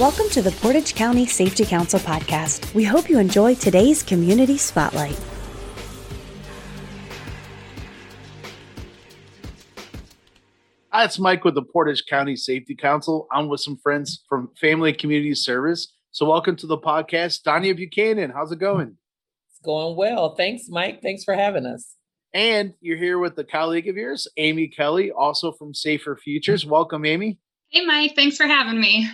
Welcome to the Portage County Safety Council podcast. We hope you enjoy today's Community Spotlight. Hi, it's Mike with the Portage County Safety Council. I'm with some friends from Family Community Service. So, welcome to the podcast. Donia Buchanan, how's it going? It's going well. Thanks, Mike. Thanks for having us. And you're here with a colleague of yours, Amy Kelly, also from Safer Futures. Welcome, Amy. Hey, Mike. Thanks for having me.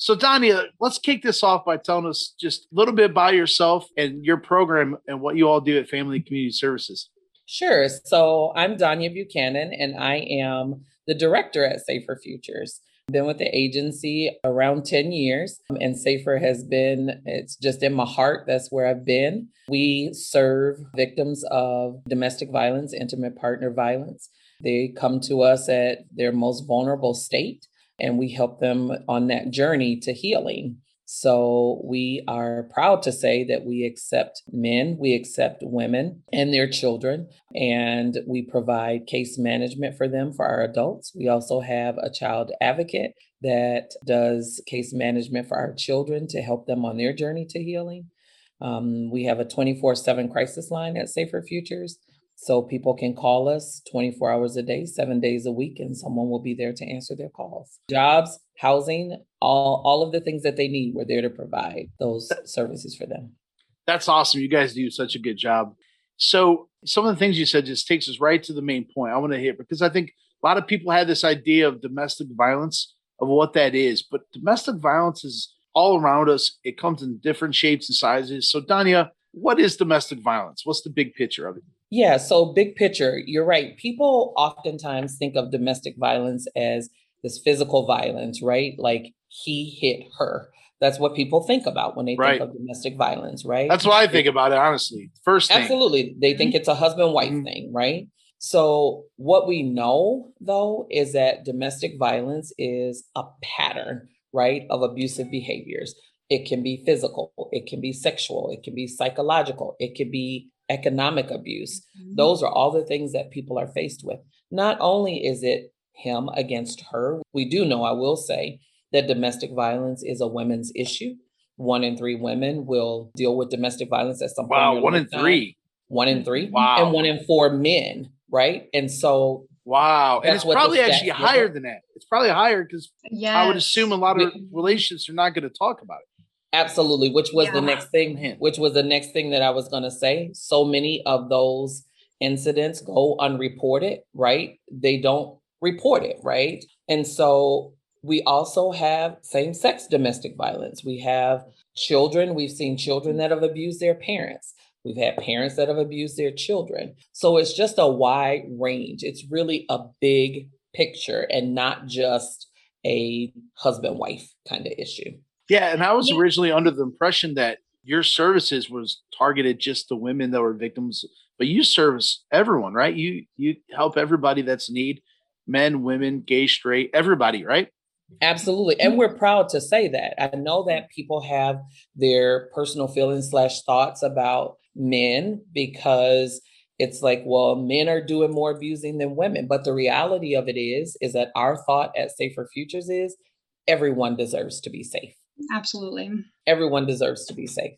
So, Donia, let's kick this off by telling us just a little bit about yourself and your program and what you all do at Family and Community Services. Sure. So, I'm Donia Buchanan, and I am the director at Safer Futures. Been with the agency around 10 years, and Safer has been, it's just in my heart. That's where I've been. We serve victims of domestic violence, intimate partner violence. They come to us at their most vulnerable state and we help them on that journey to healing. So we are proud to say that we accept men, we accept women and their children, and we provide case management for them for our adults. We also have a child advocate that does case management for our children to help them on their journey to healing. Um, we have a 24 7 crisis line at Safer Futures. So people can call us 24 hours a day, seven days a week, and someone will be there to answer their calls. Jobs, housing, all, all of the things that they need, we're there to provide those services for them. That's awesome. You guys do such a good job. So some of the things you said just takes us right to the main point I want to hit because I think a lot of people have this idea of domestic violence, of what that is, but domestic violence is all around us. It comes in different shapes and sizes. So, Donia, what is domestic violence? What's the big picture of it? Yeah, so big picture, you're right. People oftentimes think of domestic violence as this physical violence, right? Like he hit her. That's what people think about when they right. think of domestic violence, right? That's what I think about it, honestly. First thing. Absolutely. They think mm-hmm. it's a husband wife mm-hmm. thing, right? So, what we know though is that domestic violence is a pattern, right, of abusive behaviors. It can be physical, it can be sexual, it can be psychological, it can be economic abuse. Mm-hmm. Those are all the things that people are faced with. Not only is it him against her, we do know, I will say, that domestic violence is a women's issue. One in three women will deal with domestic violence at some point. Wow, one in three. One in three. Wow. And one in four men, right? And so Wow. And it's probably actually higher than that. It's probably higher because yes. I would assume a lot of relationships are not going to talk about it. Absolutely, which was yeah. the next thing, which was the next thing that I was going to say. So many of those incidents go unreported, right? They don't report it, right? And so we also have same sex domestic violence. We have children, we've seen children that have abused their parents. We've had parents that have abused their children. So it's just a wide range. It's really a big picture and not just a husband wife kind of issue. Yeah, and I was yeah. originally under the impression that your services was targeted just to women that were victims, but you service everyone, right? You you help everybody that's in need, men, women, gay, straight, everybody, right? Absolutely. And we're proud to say that. I know that people have their personal feelings slash thoughts about men because it's like, well, men are doing more abusing than women. But the reality of it is, is that our thought at Safer Futures is everyone deserves to be safe. Absolutely. Everyone deserves to be safe.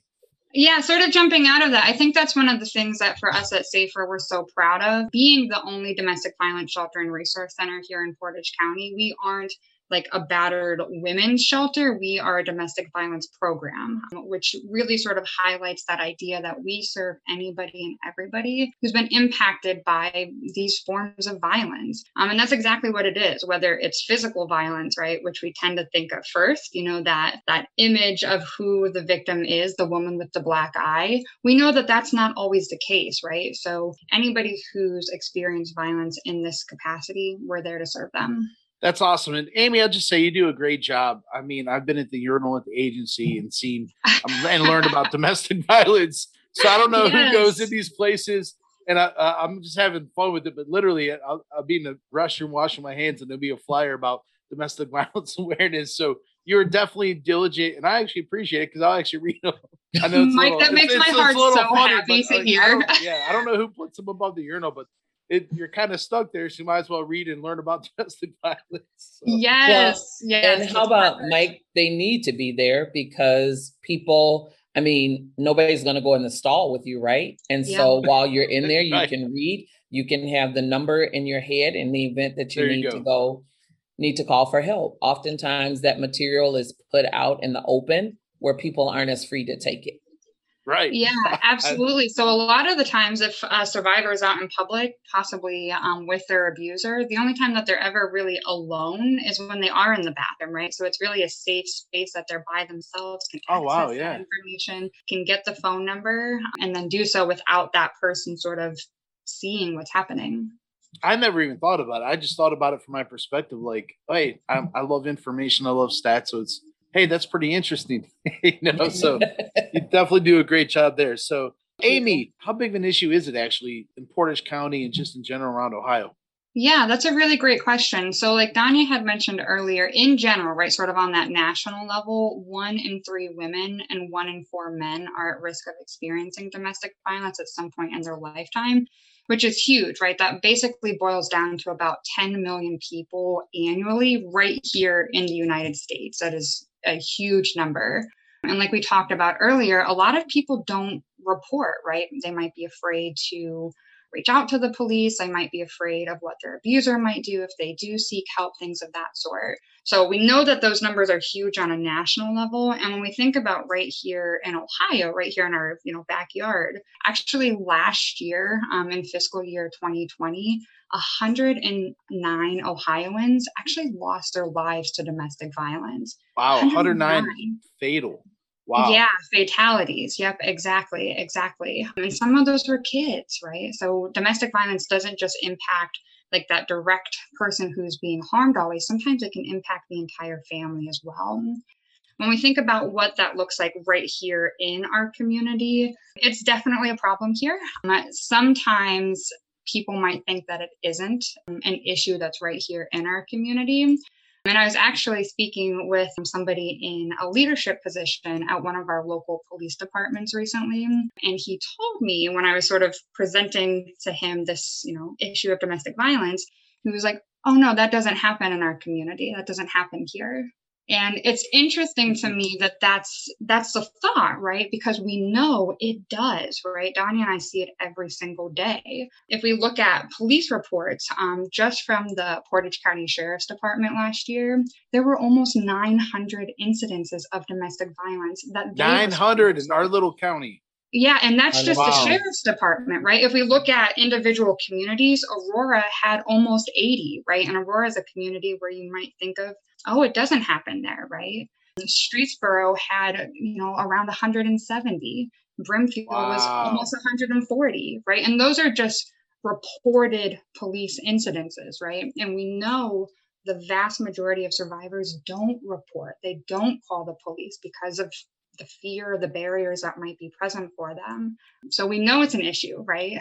Yeah, sort of jumping out of that, I think that's one of the things that for us at Safer we're so proud of. Being the only domestic violence shelter and resource center here in Portage County, we aren't like a battered women's shelter, we are a domestic violence program, which really sort of highlights that idea that we serve anybody and everybody who's been impacted by these forms of violence. Um, and that's exactly what it is, whether it's physical violence, right, which we tend to think of first, you know, that that image of who the victim is, the woman with the black eye. We know that that's not always the case, right? So anybody who's experienced violence in this capacity, we're there to serve them. That's awesome. And Amy, I'll just say you do a great job. I mean, I've been at the urinal at the agency and seen um, and learned about domestic violence. So I don't know yes. who goes in these places. And I, am just having fun with it. But literally, I'll, I'll, be in the restroom washing my hands, and there'll be a flyer about domestic violence awareness. So you're definitely diligent, and I actually appreciate it because I'll actually read them. I know Mike, little, that makes it's, my it's, heart so funny, happy to hear. yeah, I don't know who puts them above the urinal, but it, you're kind of stuck there. So you might as well read and learn about domestic violence. So. Yes, well, yes. And how about Mike? They need to be there because people. I mean, nobody's going to go in the stall with you, right? And yeah. so while you're in there, you right. can read. You can have the number in your head in the event that you there need you to go need to call for help. Oftentimes, that material is put out in the open where people aren't as free to take it. Right. Yeah, absolutely. so a lot of the times, if a survivor is out in public, possibly um, with their abuser, the only time that they're ever really alone is when they are in the bathroom, right? So it's really a safe space that they're by themselves, can oh, wow, yeah. information, can get the phone number, and then do so without that person sort of seeing what's happening. I never even thought about it. I just thought about it from my perspective. Like, hey, I, I love information. I love stats. So it's hey, that's pretty interesting. you know, so you definitely do a great job there. So, Amy, how big of an issue is it actually in Portage County and just in general around Ohio? Yeah, that's a really great question. So, like Danya had mentioned earlier, in general, right, sort of on that national level, one in three women and one in four men are at risk of experiencing domestic violence at some point in their lifetime, which is huge, right? That basically boils down to about 10 million people annually right here in the United States. That is a huge number. And like we talked about earlier, a lot of people don't report, right? They might be afraid to reach out to the police. I might be afraid of what their abuser might do if they do seek help, things of that sort. So we know that those numbers are huge on a national level. And when we think about right here in Ohio, right here in our you know backyard, actually last year um, in fiscal year 2020, 109 Ohioans actually lost their lives to domestic violence. Wow, 109, 109 fatal. Wow. Yeah, fatalities. Yep, exactly, exactly. And some of those were kids, right? So domestic violence doesn't just impact like that direct person who's being harmed always. Sometimes it can impact the entire family as well. When we think about what that looks like right here in our community, it's definitely a problem here. Uh, sometimes people might think that it isn't an issue that's right here in our community. And I was actually speaking with somebody in a leadership position at one of our local police departments recently. And he told me when I was sort of presenting to him this, you know, issue of domestic violence, he was like, oh no, that doesn't happen in our community. That doesn't happen here and it's interesting to me that that's that's the thought right because we know it does right donnie and i see it every single day if we look at police reports um, just from the portage county sheriff's department last year there were almost 900 incidences of domestic violence that 900 in our little county yeah, and that's just wow. the sheriff's department, right? If we look at individual communities, Aurora had almost 80, right? And Aurora is a community where you might think of oh, it doesn't happen there, right? Streetsboro had, you know, around 170. Brimfield wow. was almost 140, right? And those are just reported police incidences, right? And we know the vast majority of survivors don't report. They don't call the police because of the fear, the barriers that might be present for them. So we know it's an issue, right?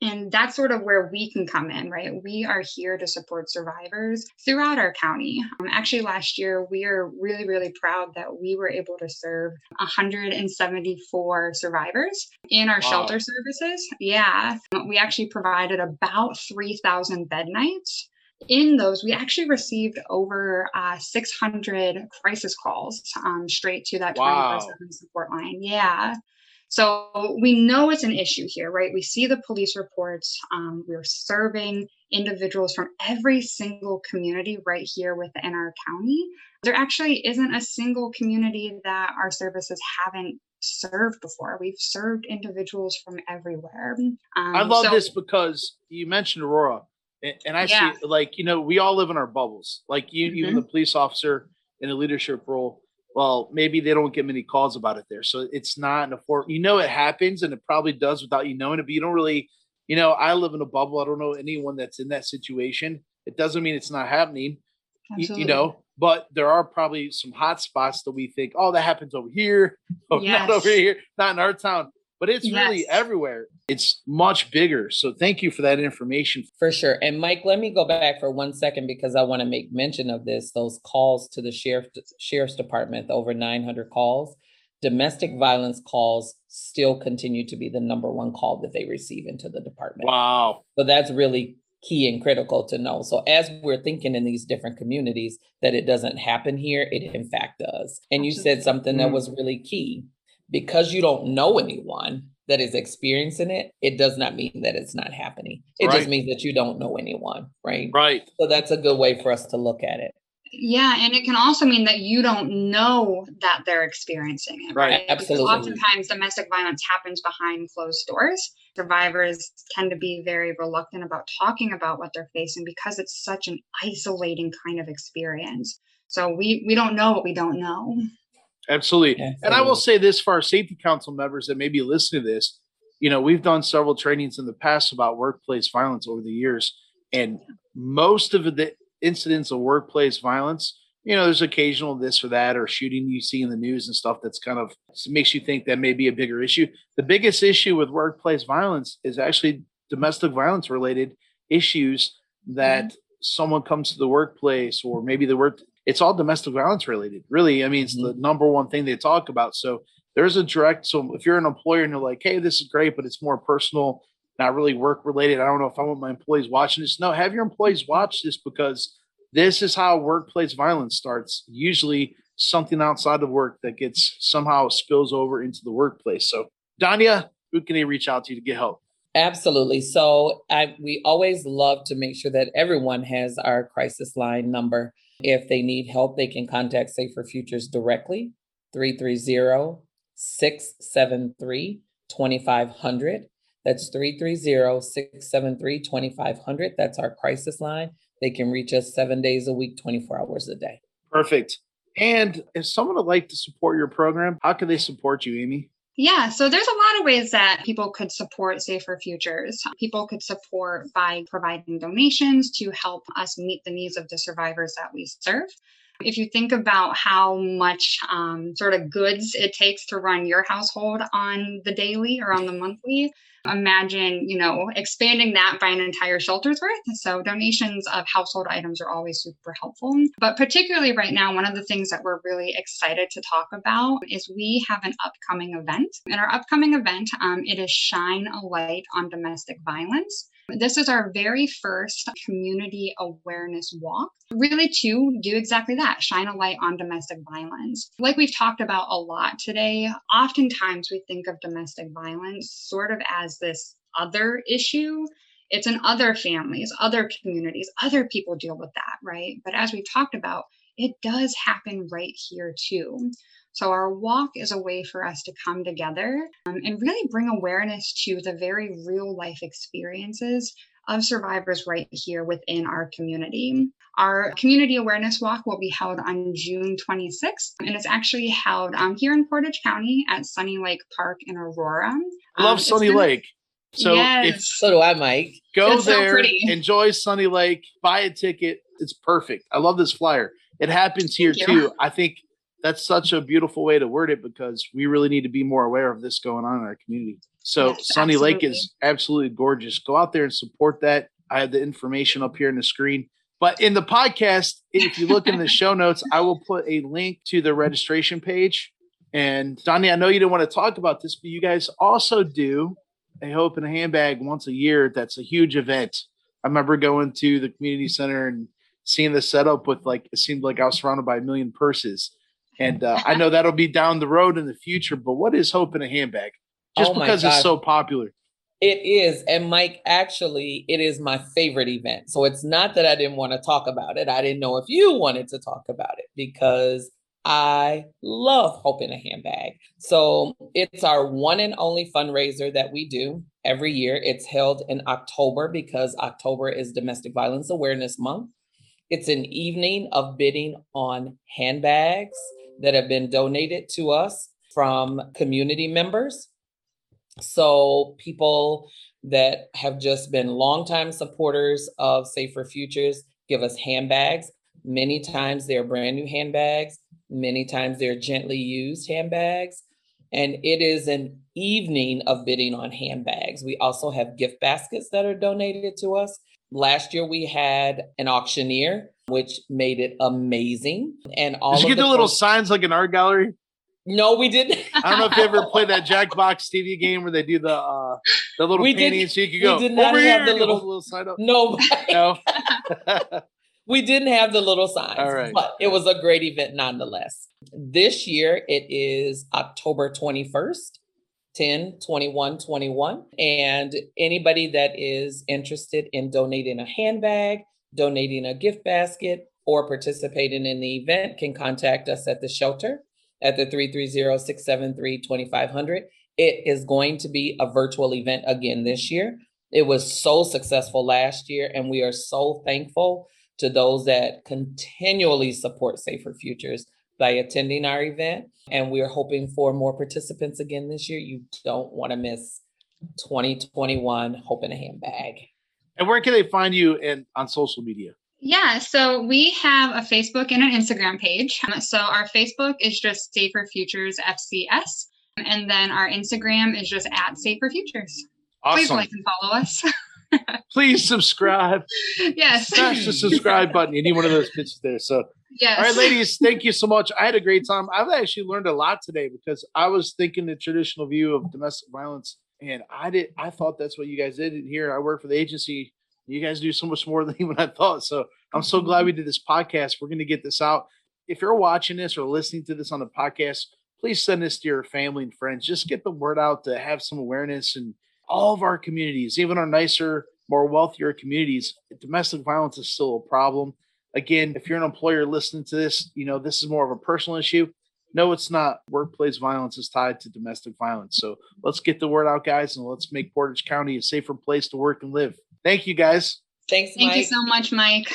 And that's sort of where we can come in, right? We are here to support survivors throughout our county. Um, actually, last year, we are really, really proud that we were able to serve 174 survivors in our wow. shelter services. Yeah. We actually provided about 3,000 bed nights in those, we actually received over uh, 600 crisis calls um, straight to that 24 wow. 7 support line. Yeah. So we know it's an issue here, right? We see the police reports. Um, we're serving individuals from every single community right here within our county. There actually isn't a single community that our services haven't served before. We've served individuals from everywhere. Um, I love so, this because you mentioned Aurora, and, I yeah. see like you know we all live in our bubbles. Like you, mm-hmm. even the police officer in a leadership role well, maybe they don't get many calls about it there. So it's not an afford. You know, it happens and it probably does without you knowing it, but you don't really, you know, I live in a bubble. I don't know anyone that's in that situation. It doesn't mean it's not happening, you, you, know, but there are probably some hot spots that we think, oh, that happens over here, oh, yes. not over here, not in our town but it's yes. really everywhere. It's much bigger. So thank you for that information. For sure. And Mike, let me go back for one second because I want to make mention of this. Those calls to the sheriff sheriff's department, over 900 calls. domestic violence calls still continue to be the number one call that they receive into the department. Wow. So that's really key and critical to know. So as we're thinking in these different communities that it doesn't happen here, it in fact does. And you said something that Mm. was really key. Because you don't know anyone that is experiencing it, it does not mean that it's not happening. It Right. just means that you don't know anyone, right? Right. So that's a good way for us to look at it. Yeah, and it can also mean that you don't know that they're experiencing it, Right, right? Because absolutely. oftentimes domestic violence happens behind closed doors. Survivors tend to be very reluctant about talking about what they're facing because it's such an isolating kind of experience. So we we don't know what we don't know. Absolutely. Yeah, And I will say this for our safety council members that maybe listen to this, you know, we've done several trainings in the past about workplace violence over the years. And most of the incidents of workplace violence, you know, there's occasional this or that or shooting you see in the news and stuff that's kind of makes you think that may be a bigger issue. The biggest issue with workplace violence is actually domestic violence related issues that mm-hmm. someone comes to the workplace or maybe the work it's all domestic violence related really. I mean it's the mm-hmm. number one thing they talk about. So there's a direct so if you're an employer and you're like hey this is great but it's more personal not really work related. I don't know if i want my employees watching this. No have your employees watch this because this is how workplace violence starts. Usually something outside of work that gets somehow spills over into the workplace. So danya who can they reach out to to get help? Absolutely. So I, we always love to make sure that everyone has our crisis line number. If they need help, they can contact Safer Futures directly, 330 673 2500. That's 330 673 2500. That's our crisis line. They can reach us seven days a week, 24 hours a day. perfect and if someone would like to support your program how can they support you amy Yeah, so there's a lot of ways that people could support Safer Futures. People could support by providing donations to help us meet the needs of the survivors that we serve. If you think about how much um, sort of goods it takes to run your household on the daily or on the monthly, imagine, you know, expanding that by an entire shelter's worth. So donations of household items are always super helpful. But particularly right now, one of the things that we're really excited to talk about is we have an upcoming event. In our upcoming event, um, it is Shine a Light on Domestic Violence. This is our very first community awareness walk, really to do exactly that shine a light on domestic violence. Like we've talked about a lot today, oftentimes we think of domestic violence sort of as this other issue. It's in other families, other communities, other people deal with that, right? But as we've talked about, it does happen right here too. So, our walk is a way for us to come together um, and really bring awareness to the very real life experiences of survivors right here within our community. Our community awareness walk will be held on June 26th, and it's actually held um, here in Portage County at Sunny Lake Park in Aurora. I love Um, Sunny gonna- Lake. So if Yes. So do I, Mike. go It's there, pretty. enjoy Sunny Lake, buy a ticket. It's perfect. I love this flyer. It happens here too. I think that's such a beautiful way to word it because we really need to be more aware of this going on in our community. So Yes, Sunny Lake is absolutely gorgeous. Go out there and support that. I have the information up here on the screen. But in the podcast, if you look in the show notes, I will put a link to the registration page. And Donnie, I know you didn't want to talk about this, but you guys also do a hope and a handbag once a year. That's a huge event. I remember going to the community center and seeing the setup with like it seemed like I was surrounded by a million purses. And uh, I know that'll be down the road in the future. But what is hope in a handbag? Just Oh because it's so popular. It is. And Mike, actually, it is my favorite event. So it's not that I didn't want to talk about it. I didn't know if you wanted to talk about it because I love Hope in a Handbag. So it's our one and only fundraiser that we do every year. It's held in October because October is Domestic Violence Awareness Month. It's an evening of bidding on handbags that have been donated to us from community members. So people that have just been longtime supporters of Safer Futures give us handbags. Many times they're brand new handbags. Many times they're gently used handbags. And it is an evening of bidding on handbags. We also have gift baskets that are donated to us. Last year we had an auctioneer, which made it amazing. And all Did you get the little folks- signs like an art gallery? No, we didn't. I don't know if you ever played that Jackbox TV game where they do the uh the little We painting did- so you could we go did not over have here the little- little sign up. No, No. we didn't have the little signs, All right. but it was a great event nonetheless. This year it is October 21st, 10, 21, 21. And anybody that is interested in donating a handbag, donating a gift basket, or participating in the event can contact us at the shelter at the 330-673-2500. It is going to be a virtual event again this year. It was so successful last year, and we are so thankful to those that continually support Safer Futures by attending our event. And we're hoping for more participants again this year. You don't want to miss 2021 Hope in a Handbag. And where can they find you and on social media? Yeah, so we have a Facebook and an Instagram page. Um, So our Facebook is just Safer Futures FCS, and then our Instagram is just at Safer Futures. Please like and follow us. Please subscribe. yes. Smash the subscribe button. You need one of those pitches there. So Yes. All right, ladies, thank you so much. I had a great time. I've actually learned a lot today because I was thinking the traditional view of domestic violence, and I did. I thought that's what you guys did here. I work for the agency. You guys do so much more than even I thought. So I'm so glad we mm-hmm. did this podcast. We're going to get this out. If you're watching this or listening to this on the podcast, please send this to your family and friends. Just get the word out to have some awareness in all of our communities, even our nicer, more wealthier communities. Domestic violence is still a problem again, if you're an employer listening to this, you know, this is more of a personal issue. No, it's not. Workplace violence is tied to domestic violence. So let's get the word out, guys, and let's make Portage County a safer place to work and live. Thank you, guys. Thanks, Thank Mike. you so much, Mike.